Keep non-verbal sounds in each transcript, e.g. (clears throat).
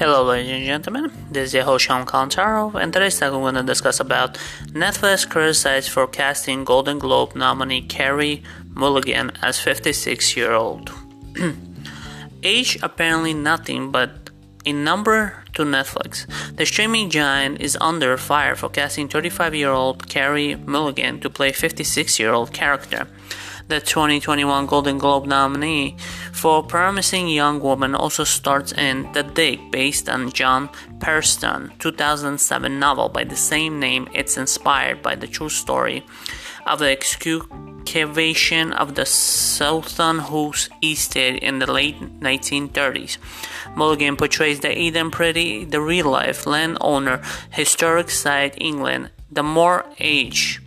Hello, ladies and gentlemen. This is your host Sean and today's talk we're going to discuss about Netflix criticized for casting Golden Globe nominee Carey Mulligan as 56-year-old. (clears throat) Age apparently nothing but a number to Netflix. The streaming giant is under fire for casting 35-year-old Carey Mulligan to play 56-year-old character the 2021 Golden Globe nominee for Promising Young Woman also starts in The Dig, based on John Pertwee 2007 novel by the same name. It's inspired by the true story of the excavation of the Sutton Hoo Estate in the late 1930s. Mulligan portrays the Edith Pretty, the real life landowner, historic site England, the more age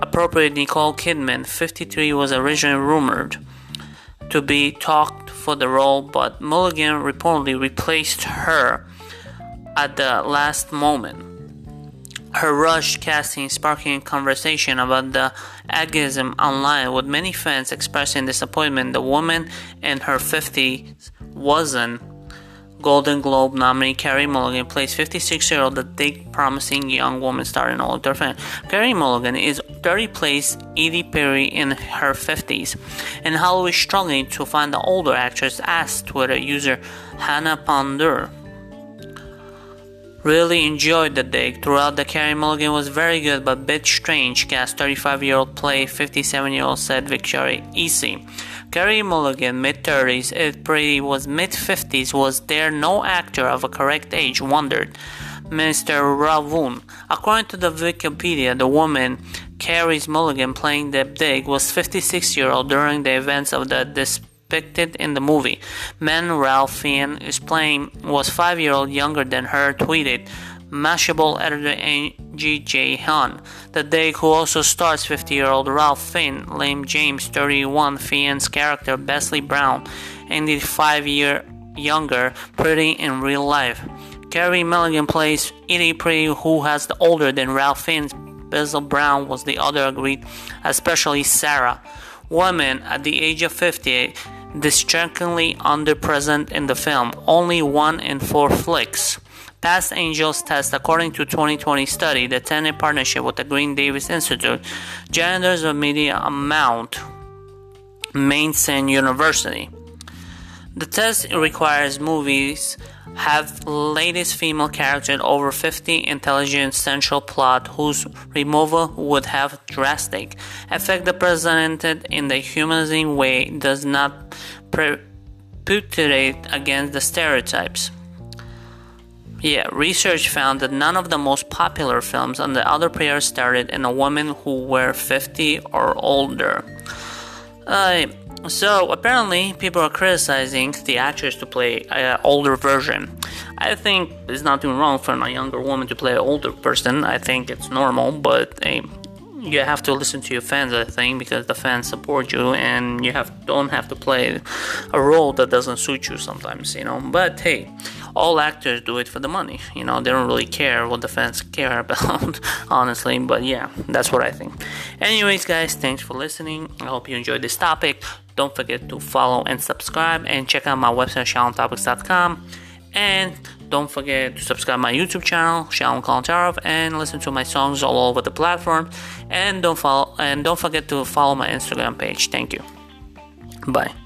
appropriate Nicole Kidman, 53, was originally rumored to be talked for the role, but Mulligan reportedly replaced her at the last moment. Her rushed casting sparking conversation about the ageism online, with many fans expressing disappointment the woman in her 50s wasn't Golden Globe nominee Carey Mulligan plays 56-year-old the big promising young woman starring Oliver Fan. Carey Mulligan is 30 plays Edie Pretty in her 50s, and Hollywood struggling to find the older actress asked Twitter user Hannah Ponder. Really enjoyed the dig. Throughout the Carey Mulligan was very good but bit strange. Cast 35 year old play 57 year old said Victoria Easy. Carey Mulligan, mid 30s, Edith Pretty was mid 50s, was there no actor of a correct age? Wondered Mr. Ravun. According to the Wikipedia, the woman Carey Mulligan playing the Dig was 56 year old during the events of the depicted in the movie. Man Ralph Fiennes is playing was 5 year old younger than her tweeted Mashable editor Angie J. Han. The day who also stars 50 year old Ralph Finn, Lily James 31, Fiennes character Basil Brown, and the 5 year younger Pretty in real life. Carey Mulligan plays Edie Pretty, who has the older than Ralph Fiennes. Basil Brown was the other agreed, especially Sarah. Woman at the age of 50, distractingly underpresent in the film, only one in four flicks. Past Ageless test according to 2020 study, the Tenet partnership with the Geena Davis Institute, Janitors of Media Amount, Mainstream University. The test requires movies have latest female character over 50 intelligent central plot whose removal would have drastic effect the presented in the humanizing way does not perpetuate against the stereotypes. Yeah, research found that none of the most popular films on the other pair started in a woman who were 50 or older. Uh, so apparently, people are criticizing the actress to play an older version. I think there's nothing wrong for a younger woman to play an older person. I think it's normal, but you have to listen to your fans, I think, because the fans support you, and you have don't have to play a role that doesn't suit you sometimes, you know. But hey, all actors do it for the money. You know, they don't really care what the fans care (laughs) about, honestly. But yeah, that's what I think. Anyways, guys, thanks for listening. I hope you enjoyed this topic. Don't forget to follow and subscribe, and check out my website, ShalomTopics.com. And don't forget to subscribe my YouTube channel, Shalom Kalantarov, and listen to my songs all over the platform. And don't follow and don't forget to follow my Instagram page. Thank you. Bye.